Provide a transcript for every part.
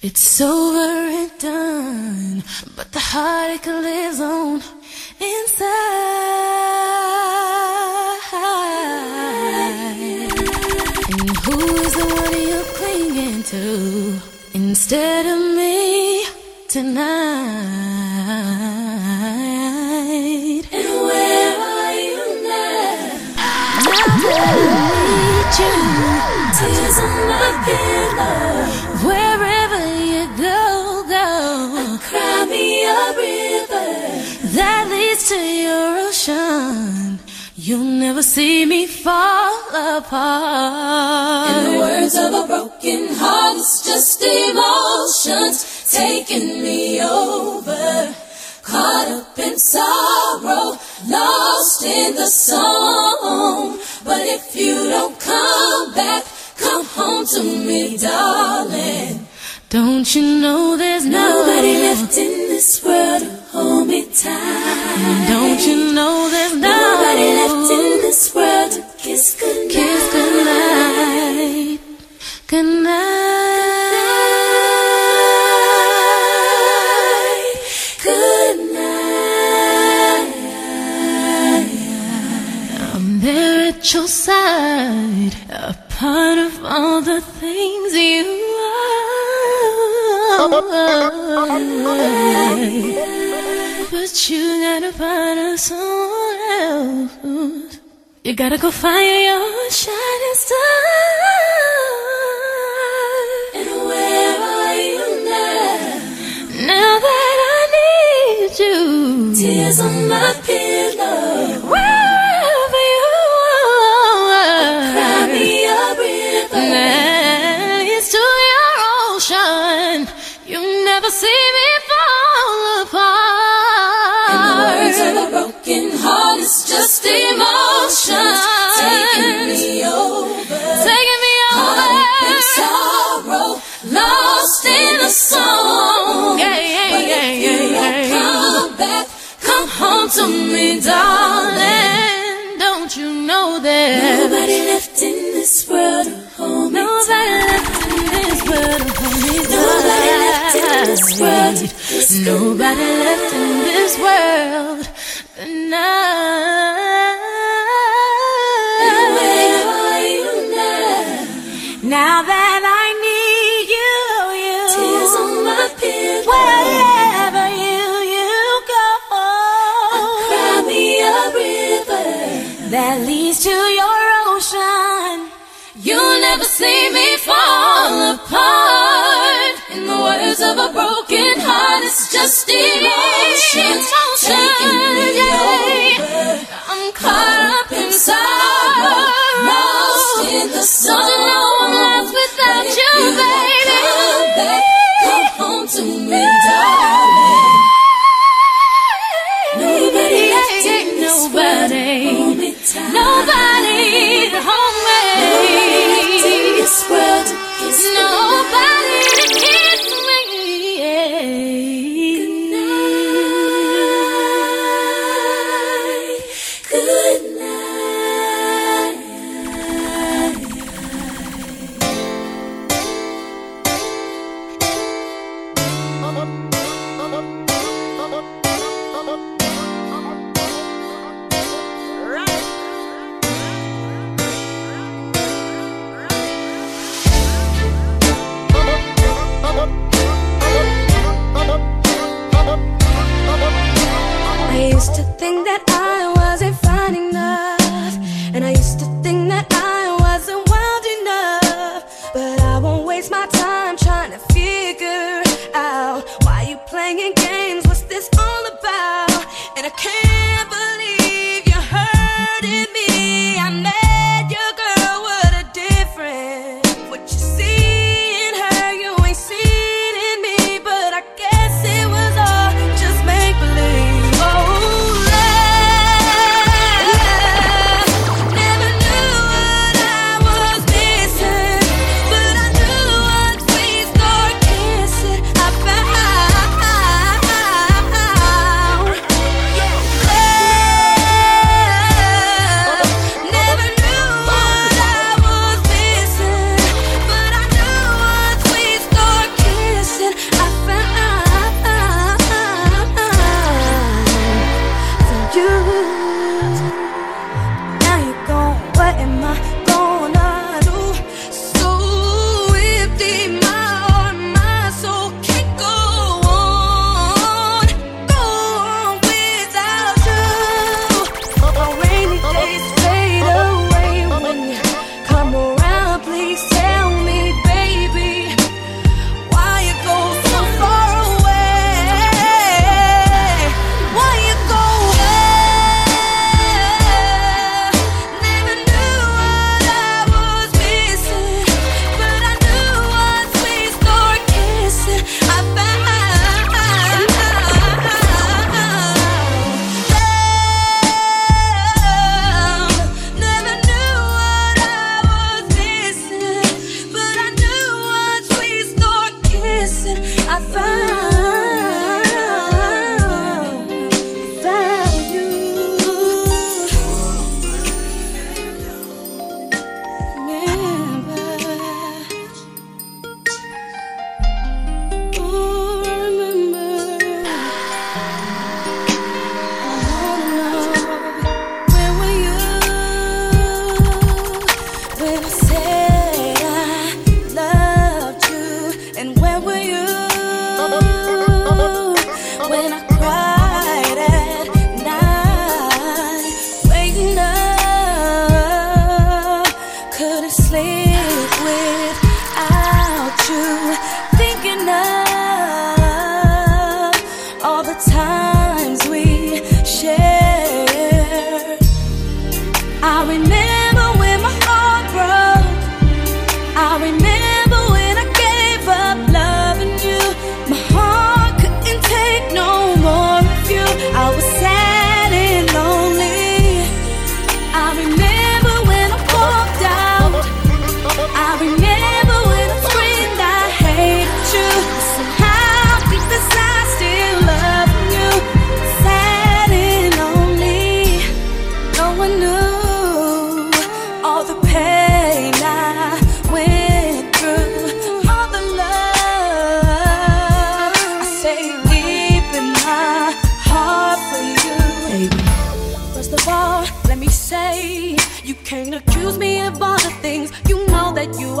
It's over and done, but the heartache lives see me fall apart. In the words of a broken heart, it's just emotions taking me over. Caught up in sorrow, lost in the song. But if you don't come back, come home to me, darling. Don't you know there's Nobody no left in this world to hold me tight. Don't you know there's no Nobody left You gotta go find your shining star. And where are you now? Now that I need you, Tears on my pillow. wherever you are, Cry me a river. Next to your ocean, you never see me fall apart. In the words of a broken heart, it's just emotions to me, darling. Don't you know that Nobody left in this world to hold me nobody left in this world to hold me Nobody left in this world to tight. kiss Nobody left in this world And broken heart, it's just emotions taking me over. I'm Caught up in sorrow, lost in the song. lost without you, baby. Come back, come home to me, darling. Nobody left in this world to hold me tight. Nobody hold Nobody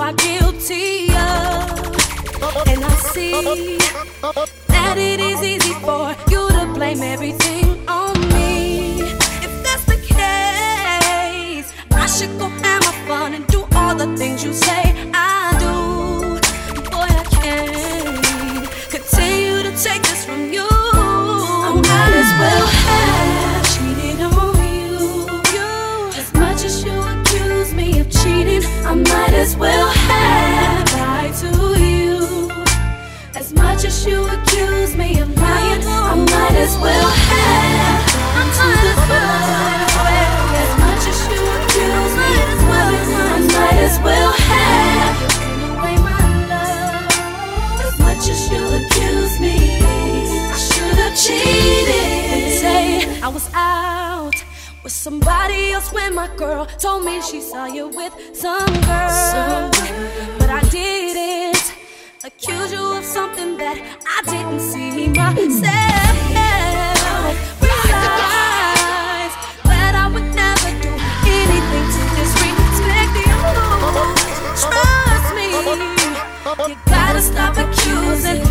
are guilty of. And I see that it is easy for you to blame everything on me. If that's the case, I should go have my fun and do all the things you say I do. Boy, I can't continue to take this from you. I might as well have cheated on you. you. As much as you accuse me of cheating, I might as well. have. I'm As much as you me, I might as well have. As much as you accuse me, I should have cheated. I was out with somebody else when my girl told me she saw you with some girl. Some girl. But I didn't accuse you of something that I didn't see myself. Hmm. You gotta stop accusing.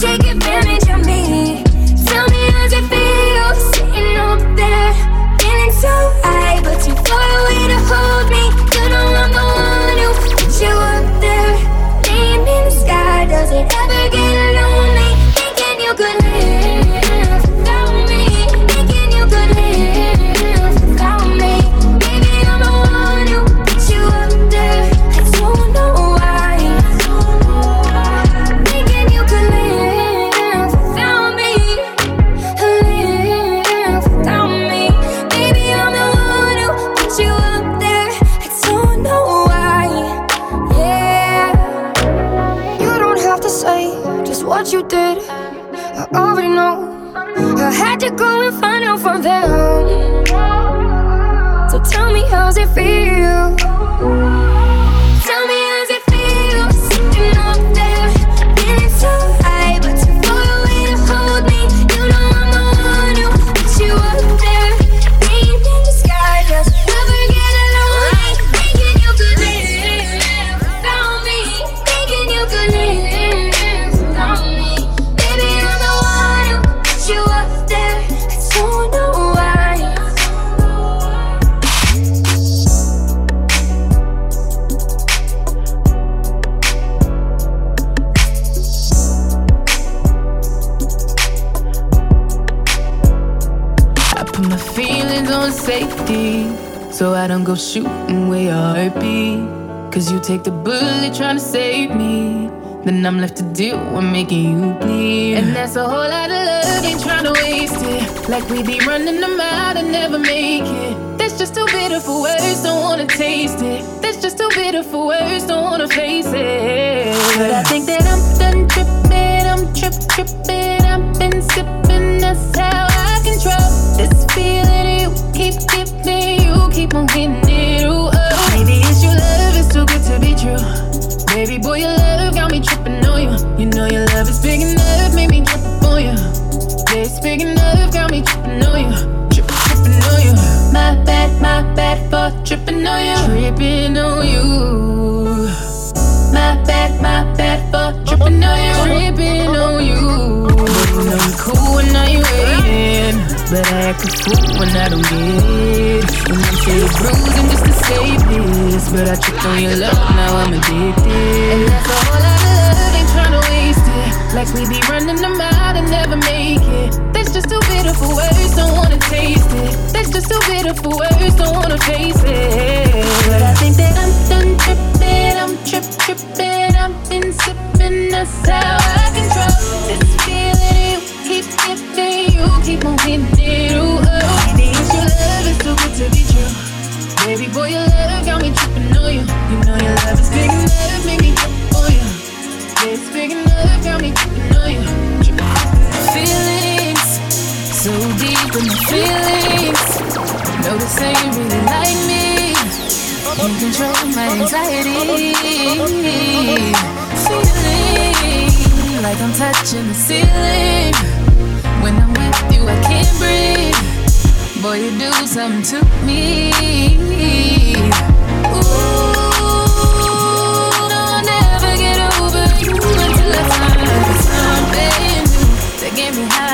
Take advantage Cause you take the bullet trying to save me. Then I'm left to deal with making you bleed. And that's a whole lot of love, ain't trying to waste it. Like we be running them out and never make it. That's just too bitter for words, don't wanna taste it. That's just too bitter for words, don't wanna face it. But I think that I'm done tripping, I'm trip tripping. I've been sipping, that's how I control this feeling. You keep giving, you keep on getting true. Baby boy, your love got me tripping on you. You know your love is big enough, made me trip on you. It's big enough, got me tripping on you. Tripping, tripping on you. My bad, my bad for tripping on you. Tripping on you. My bad, my bad for tripping on you. Tripping on you. You know you cool when I ain't waiting. But I act a fool when I don't get it. And I'm still bruising just to save this. But I tripped on your love, now I'm addicted. And that's a whole lot of love, ain't tryna waste it. Like we be running them out and never make it. That's just too bitter for words, don't wanna taste it. That's just too bitter for words, don't wanna face it. But I think that I'm done tripping, I'm trip tripping, I've been sipping, that's how I control touching the ceiling. When I'm with you, I can't breathe. Boy, you do something to me. Ooh, no, I'll never get over you until I find something that get me high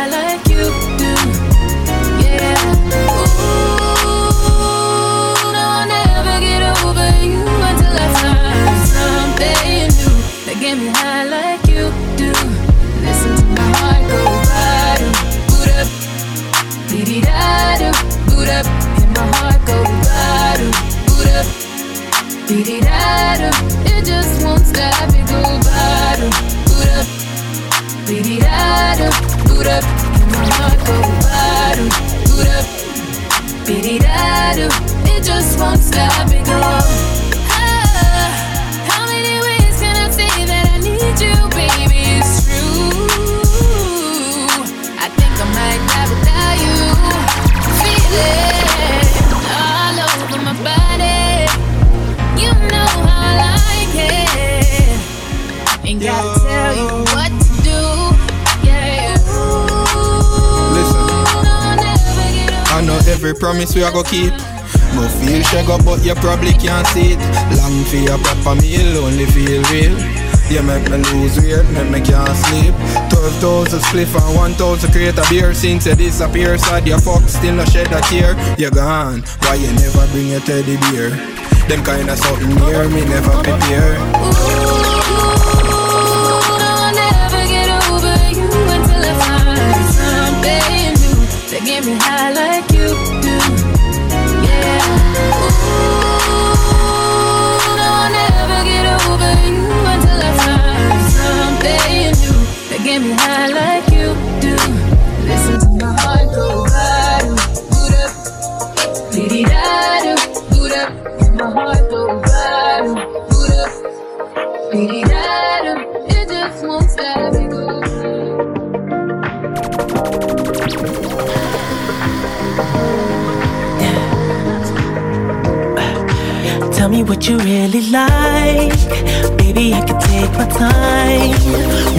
go bada, boot up. It just won't stop, every promise we are gonna keep. No feel up, but you probably can't see it. Long for your proper meal, only feel real. You make me lose weight, make me can't sleep. Twelve thousand spliff and one thousand crate of beer. Since you disappear, side your fuck still no shed a tear. You gone, why you never bring a teddy bear? Them kind of something near me never prepare. Get me high like you. Ooh, no, I'll never get over you until I find something new that get me high like you do. Listen to my heart go bottom, boot up, what you really like. Baby, I can take my time.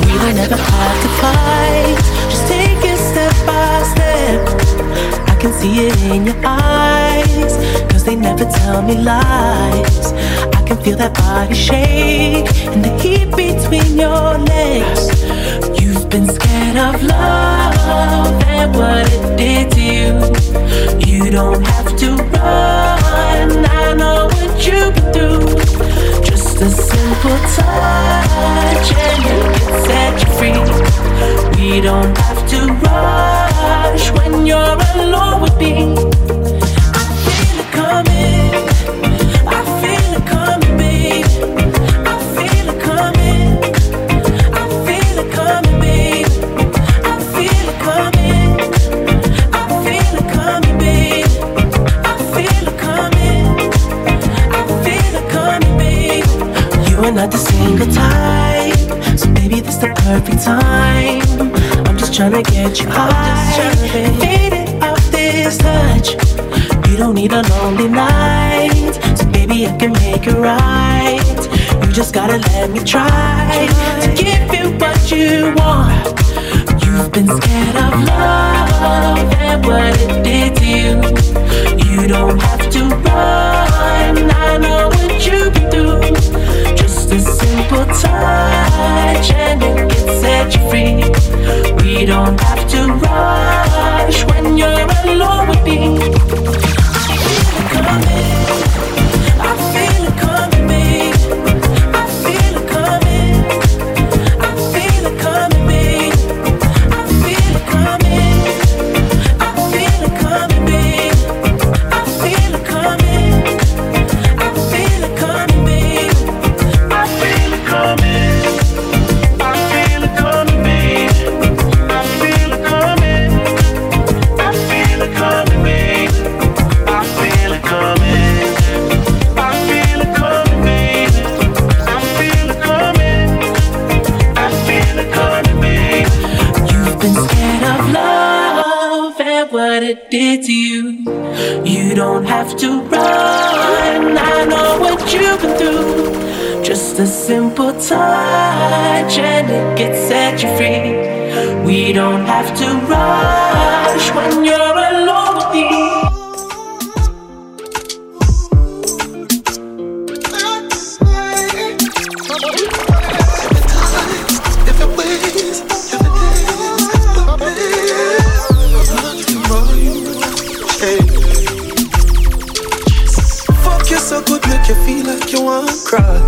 We don't ever have to fight. Just take it step by step. I can see it in your eyes. Cause they never tell me lies. I can feel that body shake and the heat between your legs. You've been scared of love and what it did to you. You don't have to run. I know what you've been through. Just a simple touch and it can set you free. We don't have to rush when you're alone with me. Are not the single type, so baby, this the perfect time. I'm just tryna get you high, faded off this touch. You don't need a lonely night, so baby, I can make it right. You just gotta let me try to give you what you want. You've been scared of love and what it did to you. You don't have to run. I know what you've been through. Just a simple touch and it can set you free. We don't have to rush when you're alone with me. I You don't have to run. I know what you've been through. Just a simple touch and it can set you free. We don't have to rush when you're you want to cry.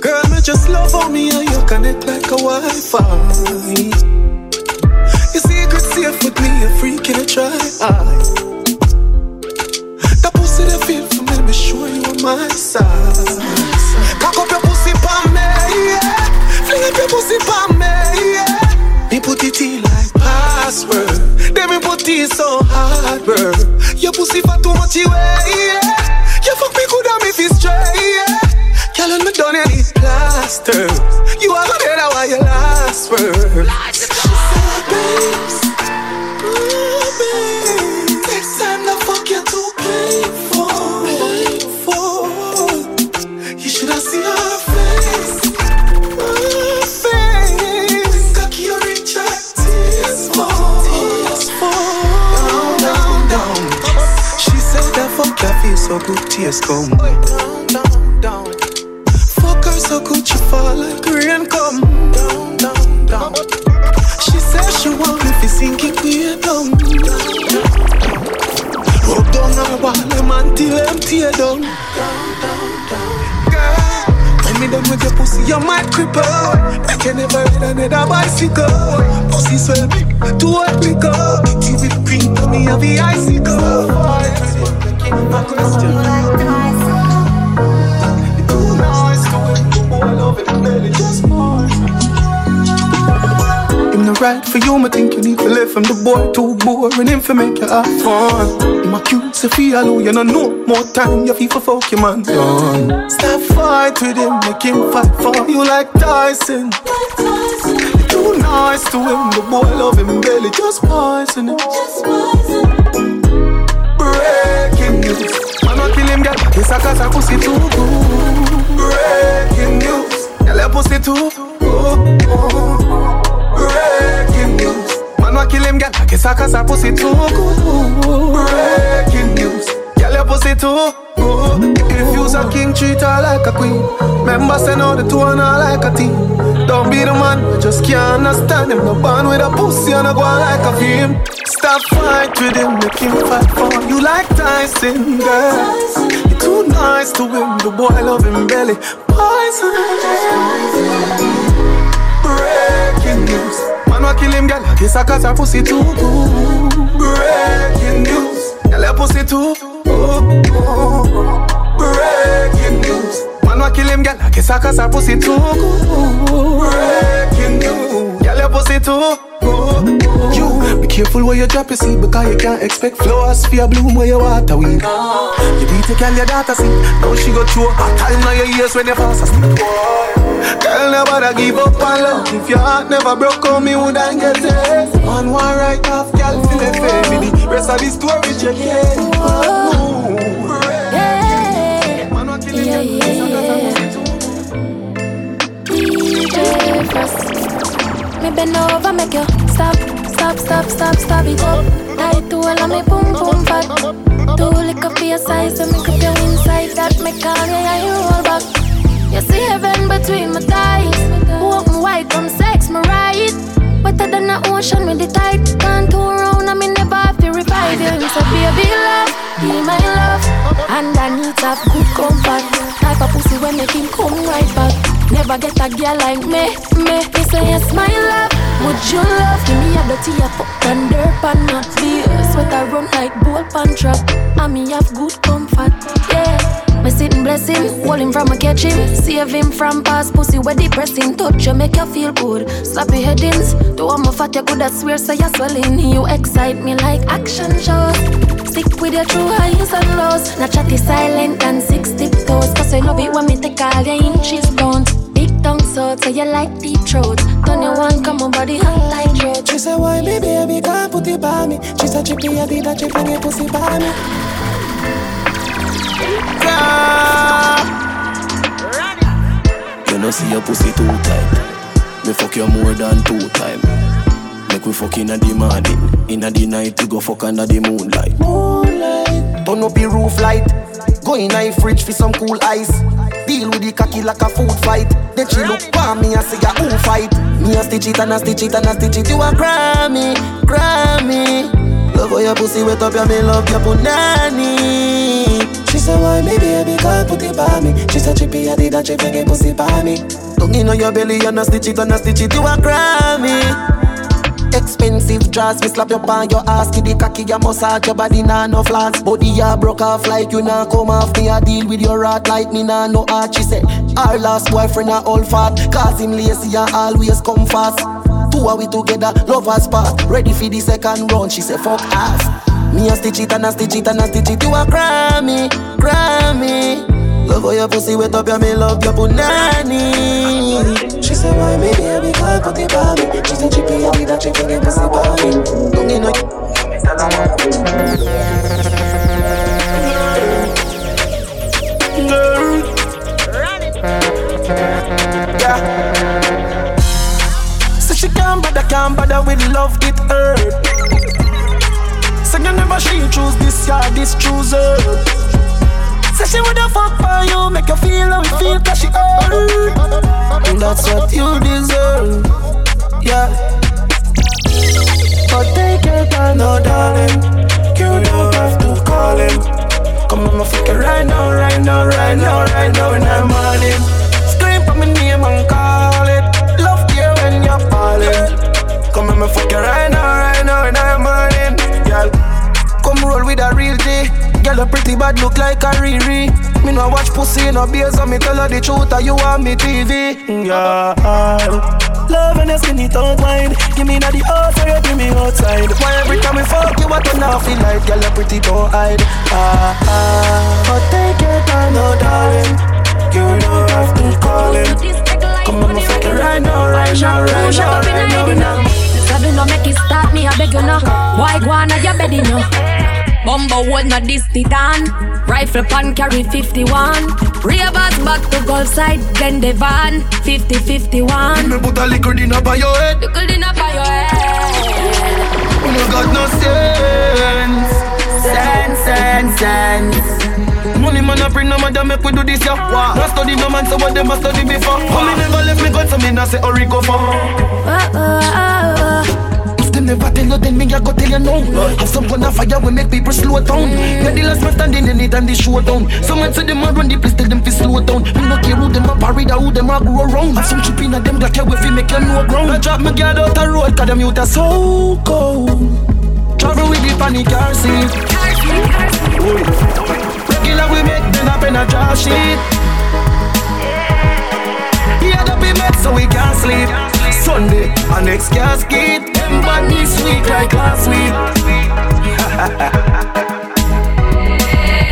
Girl, me just love on me and you connect like a Wi-Fi. Your secret safe with me, a freak in a try. That pussy that feel for me, me sure you on my side. Cock up your pussy pa me, yeah. Fling up your pussy pa me, yeah. Me put it in like password. Then me put it so hard, bro. Your pussy for too much yeah. You fuck me good You are gonna know your last word. She time the fuck you're too painful. You should have seen her face. Ooh, face. Cocky. Tears fall. Down, down, down. She said, that fuck, I feel so good. Tears come fall like rain come. Down, down, down. She says she want me to sink it way down. Rub down the wall, man, till them tear down. Girl, when me done with your pussy, you might cripple. I can never ride another bicycle. Pussy swell big, too hot liquor. Kitty with cream, for me have the icicle. My question. No right for you, me think you need to live from the boy too boring. Him for make you have fun. A cute, so feel you no know more time. You feel for fuck your man done. Stop fight with him, make him fight for you like Tyson. You too nice to him, the boy love him belly just poison him. Breaking news, man a kill him, girl. Kiss a cause a pussy too good. Breaking news, girl your pussy too good. Kiss a cause a pussy too good. Breaking news, girl your pussy too good. If you's a king, treat her like a queen. Remember, send out the two and her like a team. Don't be the man, just can't understand him. No band with a pussy and a go like a film. Stop fight with him, make him fight for you like Tyson, girl. You too nice to him, the boy love him belly. Poison. Breaking news, man wa kill him, girl. Kiss her cause her pussy too. Breaking news, girl your pussy too. Breaking news. Man wa kill him, girl. Kiss her cause her pussy too. Breaking news. Pussy too good. You be careful where you drop your seed because you can't expect flowers for your bloom where your water weed. You beat a girl, your daughter see. Now she go through a time now your ears when you fast asleep. Girl, never give up on love. If your heart never broke on me, would I get it? On one right off, girl, feel it family. Rest of the story, check it. Man, bend over, make you stop, stop, stop, stop, stop it up. Tight to all of me boom boom fat. Do lick up your size and make up your inside. That make all your eye roll back. You see heaven between my thighs. Open wide, come sex me right. Wetter than the ocean with the tide. Can't turn around, I me never have to revive you. So baby love, be my love. Underneath have good comfort. Type of pussy when make him come right back. Never get a girl like me, me. Me say yes, my love. Would you love? Give me a dirty a fuck and dirt and not be sweat I run like bull pan trap. And me have good comfort, yeah. Me sit bless him, hold him from a catch him, save him from past pussy where depressing touch you make you feel good. Slap your headings, do I'm a fat you coulda swear say you're swelling. You excite me like action shows. Stick with your true highs and lows. Not chatty silent and six tiptoes. Cause I love it when me take all your inches down. Big tongue so so you like deep throat. Turn your one, come on body hot like throat. She said, why me baby can't put it by me She said, trippy, I did that trick and you pussy by me You know see your pussy two tight. Me fuck you more than two time. Make we fuck inna the morning, inna the night we go fuck under the moonlight. Moonlight. Turn up the roof light. Go in a fridge for some cool ice. Deal with the cocky like a food fight. Then she look for me and say, "Ya who fight?" Me a stitch it and a stitch it and a stitch it. You a Grammy, Grammy. Love how your pussy wet up, ya me love your punani. She said, why me baby can't put it by me She said, trippy, I did that and you pussy by me Tongue in your belly and a stitch it and a stitch it. You a Grammy. Expensive dress, me slap your pan, your ass, the cocky, your massage, your body nah no flaws. Body ya broke off like you nah come off. Me a deal with your rat like me nah no art. She said, our last boyfriend a all fat, cause him lazy and always come fast. Two are we together, love lovers past, ready for the second round. She said, fuck ass. Me a stitch it and a stitch it and a stitch it. You a Grammy, Grammy. Love how your pussy wet up, yeah me love your punani. She said, why me baby can't put it by me? She said, trippy, I did that trick and you pussy by me. Tongue in your So she can't bother, can't bother with love, it hurt. So you never she choose this, yeah, this choose her Say she woulda fuck for you, make you feel how you feel, cause she. And that's what you deserve. Yeah. But take your time, no darling. You don't have to call him. Come on, my fucker, right now, right now, right now, right now, in the morning. Scream Girl, a pretty bad look like a Riri. Me no watch pussy no beers, so me tell her the truth, or you want me TV. Yeah. Love and your skinny tongue wine. Give me the house you give me outside. Why every time we fuck you, what turn off feel like? Girl, you pretty don't hide. Ah ah. But take your time, no darling. You don't have to call it. Come on, fuck it right now, right now, right now, right now, right now. Sabi no make it start me, I beg you no. Why go on at your bed, you know? Bumbo wood not this titan. Rifle pan carry 51. Ravers back to Gulf side, then the van 50 51. Me put a liquor in up on your head. Liquor in up on your head. Oh you no got no sense. Sense, sense, sense. Money man a bring no matter make we do this ya. Wow. Ah. No study no man so what them a study before. Wow. me never left me gun so me not say hurry go for. Oh, oh, oh, oh. Never tell you then me a go tell you now. Have some gun a fire we make people slow down. Yeah the last man standing anytime they show down. Some man say them a run the place tell them fi slow down. Me no care who them a parry or who them a grow wrong. Have some chip in them that care we fi make you know ground. I drop me guard out the road 'cause them youth are so cold. Travel with the panic car seat. Regular we make them up in a draw sheet. Yeah, the be met so we can't sleep. Sunday, our next casket. Them bad this week like last week.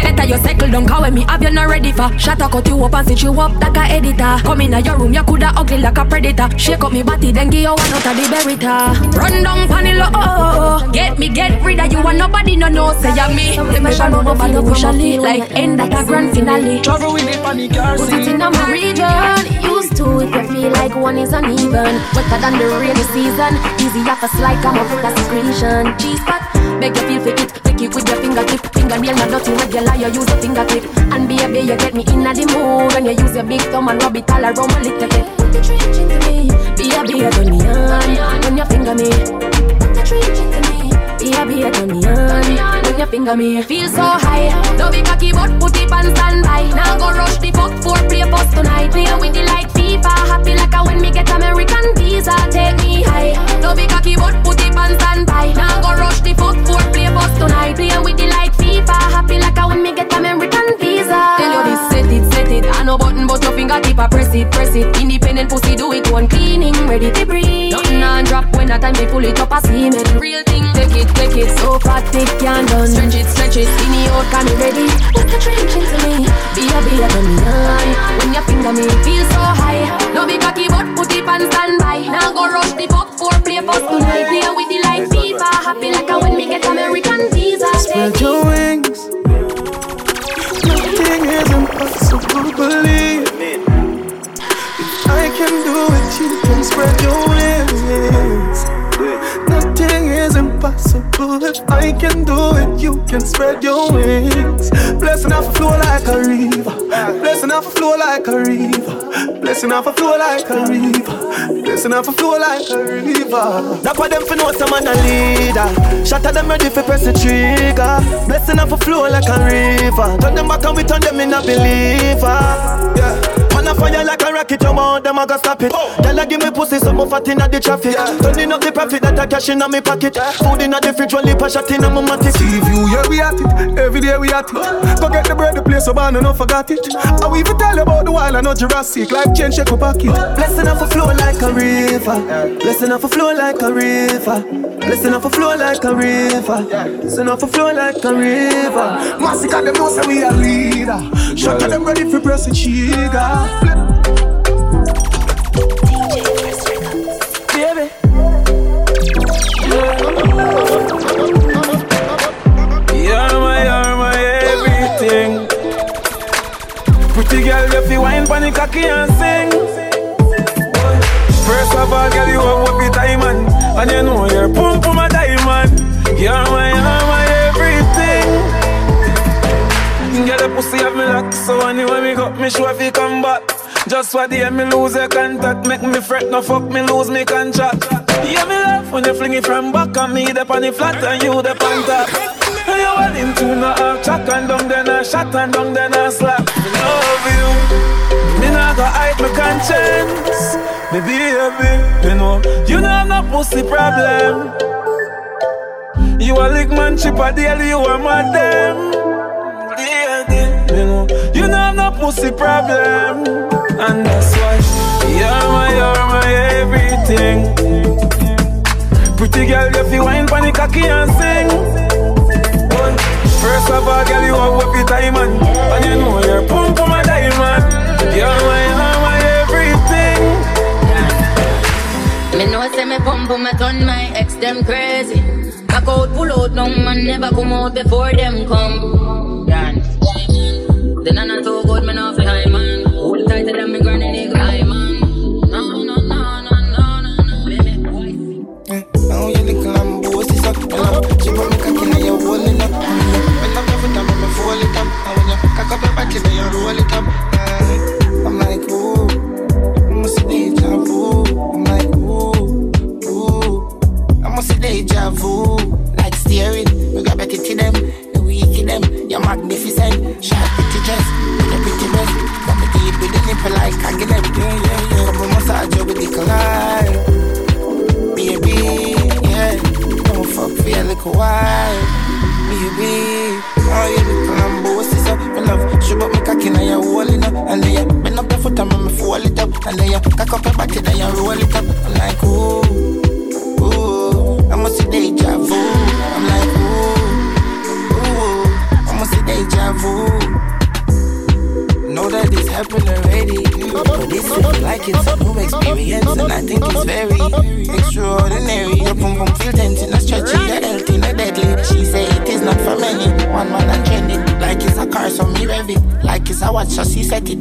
Better you settle down, cause when me. Have you not ready for? Shut up, cut you up and sit you up like a editor. Come in your room, you coulda ugly like a predator. Shake up me body, then give you one out of the Beretta Run down panilo, oh, oh, oh, oh Get me, get rid of you and nobody no know Say ya me, them never know nobody officially Like end at a grand finale. Travel with the panic car Put it seat. in my region Used to it, you feel like one is uneven. Wetter than the rainy season. Easy off a slide, come up with a secretion. Cheese pot, make you feel fit Take it with your fingertip Fingernail not dirty regular, you use your fingertip And baby, you get me in a the mood When you use your big thumb and rub it all around my little bit Put the trench into me. Baby, you turn me on When you finger me. Put the trench into me Baby, you turn me on When you finger me Feel so high Don't be cocky but put it on standby Now go rush the fuck for play post tonight Play with the like FIFA out me ready Blessing off a flow like a river. Blessing off a flow like a river. That's why them for know some man a leader. Shot at them ready for press the trigger. Blessing off a flow like a river. Turn them back and we turn them in a believer. Yeah. Fire like a rocket, you want them, I gotta stop it. Girl, I give me pussy, some more fat inna the traffic. Turning up the profit that I cash inna me pocket. Food inna the fridge, one lip a shot inna my matic. See view, yeah, we at it. Every day we at it. Go get the bread, the place, so I no forgot it. I will even tell you about the wild, I know Jurassic. Like change, shake my pocket. Blessing off a flow like a river. Blessing off a flow like a river. Blessing off a flow like a river. Listen off a flow like a river. Massacre them know say we a leader. Shot them ready for press the trigger. Pretty girl, you fi wine the cocky and sing. First of all, girl, you have what the diamond, and you know you're pump for my diamond. You're my, you're my everything. Girl, the pussy have me shock. So anyway, me got me sure if he come back. Just for the me lose your contact, make me fret, no fuck me lose me contract. Yeah, me laugh when you fling it from back on me, the on the flat and you the on top. And you want him to no half chat and down then I shot and down then I slap. Love you, me not go hide my conscience. Baby, baby, you know you know have no pussy problem. You a lick man chip a daily, you a mad them. Yeah, yeah, you know you know have no pussy problem, and that's why you're my, you're my everything. Pretty girl, you feel wine the cocky and sing. First of all, girl, you have the time and, and you know you're pump me turn my ex them crazy. Back out, pull out, no man never come out before them come. Dance. Then I not so good, me not fi high man. Hold tighter than me granny then you roll it up. I'm like ooh, ooh, I must see deja vu. I'm like ooh, ooh, I must see deja vu. Know that this happened already, but this is like it's a new experience, and I think it's very extraordinary. Your pum pum feel tense a stretchy, the healthy, the deadly. She say it is not for many. One man and trend it like it's a car, so me rev it like it's a watch, so she set it.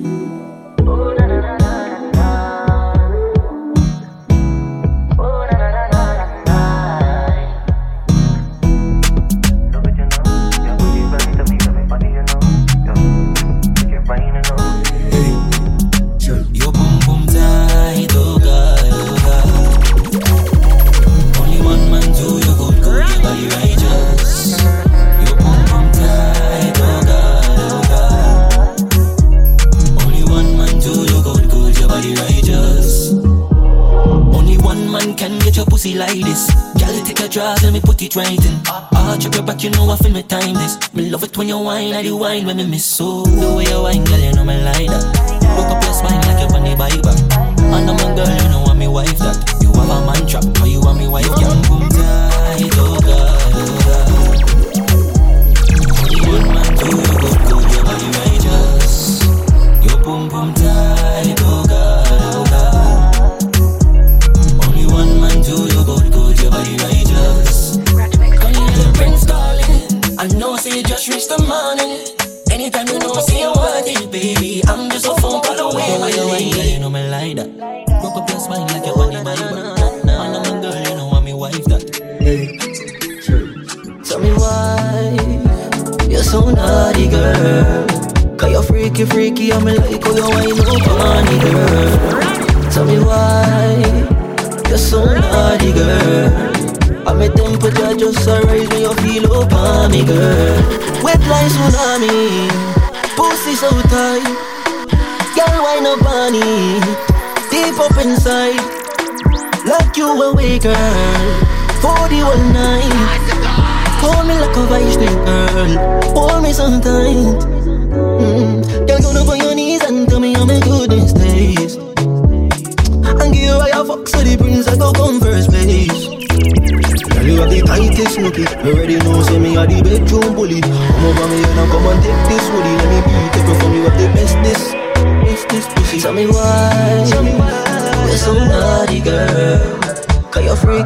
It in. Arch up your back, you know I feel me time this. Me love it when you whine, I do whine when me miss so. The way you whine, girl, you know me like that. Broke up your spine like you're on the back. And I'm a girl, you know I'm me wife that. You have a man trap, or you are me wife, girl. Boom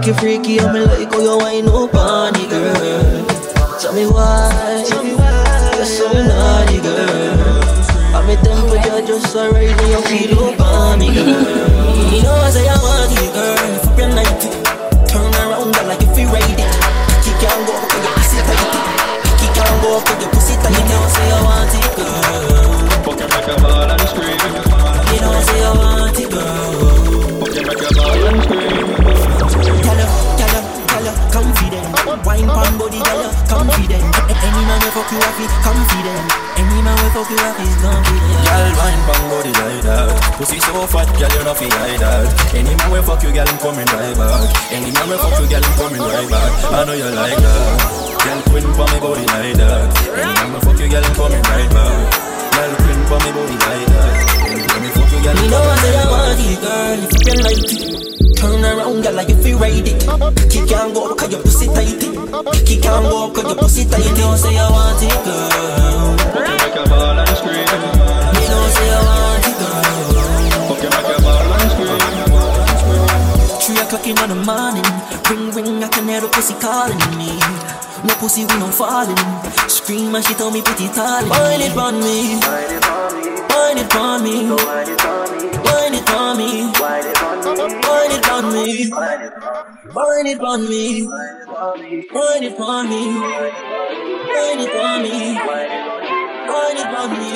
freaky, freaky, I'm in like, oh, you ain't no bunny, girl. Tell me why, you're so naughty, girl. I'm a temperature just alright, and your feet look me, girl. you know I say I want you, girl. If you're night, turn around like if you ride it. Kick and go, cause your pussy tight. Kick and go, cause your pussy tight. You know I say I want you, girl. Fucking like a ball and scream. You know I say I want you, girl. Fucking like a ball and scream wine pan body, girl, you're confident. Any man will fuck you up, he confident. Any man will fuck you up, he's confident. Girl, wine pan body like that. Pussy so fat, girl, you're not feel like that. Any man will fuck you, girl, I'm coming right back. Any man will fuck you, girl, I'm coming right back. I know you like that. Girl, queen for me body like that. Any man will fuck you, girl, I'm coming right back. Girl, queen for me body like that. Any man will fuck you, girl, I'm coming right back. Me know I said I want you, girl. If you like it. Turn around, girl, like you ride it. Kick can't go, cause your pussy tight. Kick can't go, cause your pussy tight. You know say I want it, girl. Fuck you make a ball and scream. Know say I want it, girl. Fuck you make a ball and scream. Three o'clock in the morning, ring ring, I can hear the pussy calling me. No pussy, we no falling. Scream and she told me put it all. Wine it on me, wine it on me, wine it on me, wine it on me, wine it on me, wine it on me, wine it on me, wine it on me.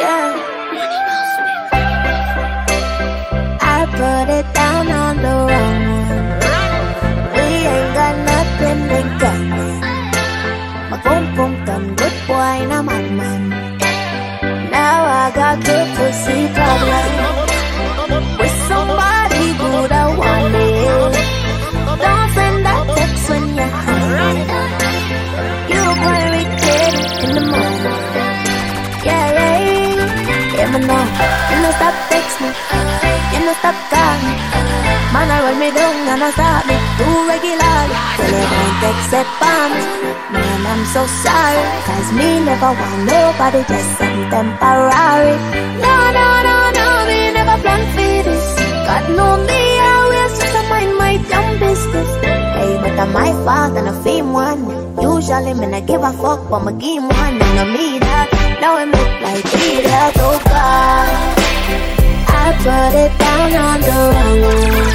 Yeah. I put it down on the wrong one. We ain't got nothing in common. Boom done good boy, my man. Now I got good pussy problem. You know stop text me, you know stop call me. Man, I roll me down and I start me too regularly. Well, you don't for me. Man, I'm so sorry, cause me never want nobody, just some temporary. No, no, no, no, me never plan for this. God know me, I always just mind my damn business. Hey, but I'm my fault and I fame one. Usually, me not give a fuck, but my game one and I me that. Now I make like me that, oh God. I put it down on the wrong one.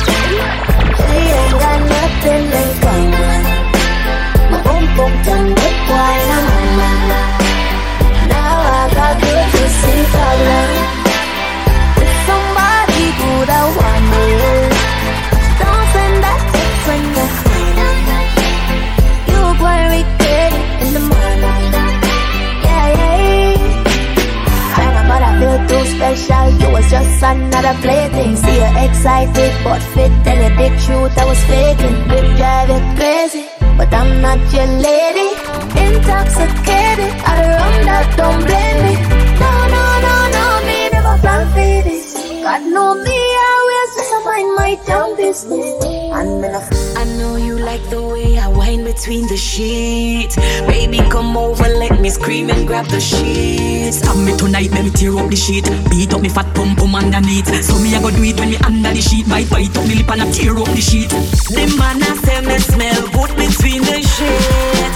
We ain't got nothing in common. Wine, I'm on my Now I got good to see problem. With somebody good, I want it. Special. You was just another plaything. See you excited, but fit. Tell you the truth, I was faking. Will driving crazy, but I'm not your lady. Intoxicated, I rum that don't blame me. No, no, no, no, me never plan for this. God know me, I my damn business. And then I I know you like the way I wind between the sheets. Baby, come over, let me scream and grab the sheets. Have me tonight, let me tear up the sheet. Beat up me fat pum pum underneath. So me I go do it when me under the sheet. Bite bite up me lip and I tear up the sheet. The man I say me smell good between the sheets.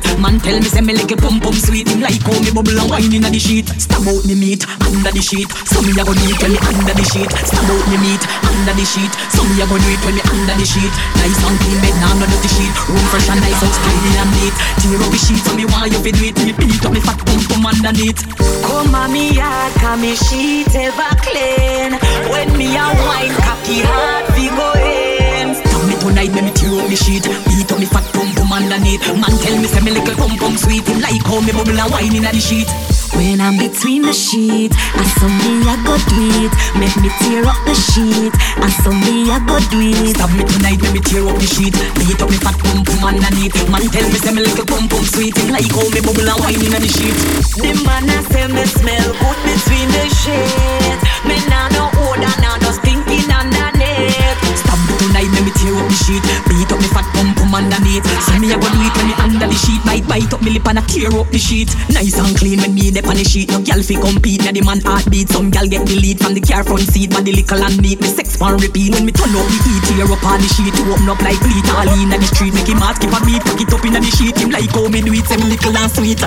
Underneath. Man tell me say me like a pum pum sweet. Him like how me bubble and wine inna the sheet. Stab out me meat under the sheet. So me a go do it when me under the sheet. Stab out me meat under the sheet. So me a go do it when me under the sheet. Nice and clean bed, nah no dirty sheet. Room fresh and nice and tidy and neat. Tear up the sheet so me want you fi do it. Me beat up me fat pum pum underneath. Come on me yard, cause me sheet ever clean. When me a wine, cocky hard fi go in. Stab me tonight, make me tear up me sheet. Beat up me fat pum pum underneath. Man tell me say me little pum pum sweet. Him like how me bubble and wine inna the sheet. When I'm between the sheets, I saw me I go do it. Make me tear up the sheet. I saw me I go do it. Stab me tonight, make me tear up the sheet. Beat up me fat pum pum underneath. Man tell me say me little pum pum sweet. Him like how me bubble and wine inna the sheet. The man I say me smell good between the sheets. Me nah no odor, nah no stinking underneath. Me make me tear up the sheet. Beat up me fat pum pum underneath. So me I go do it when me under the sheet. Bite bite up me lip and I tear up the sheet. Nice and clean when me dey on the sheet. No gyal fi compete, na the man heartbeat. Some gyal get the lead from the car front seat, body little and neat. Me sex pan repeat when me turn up the heat. Tear up on the sheet, to open up like bleed. All in the street, make him heart skip a beat. Cock it up inna the sheet. Him like how me do it, say me little and sweet.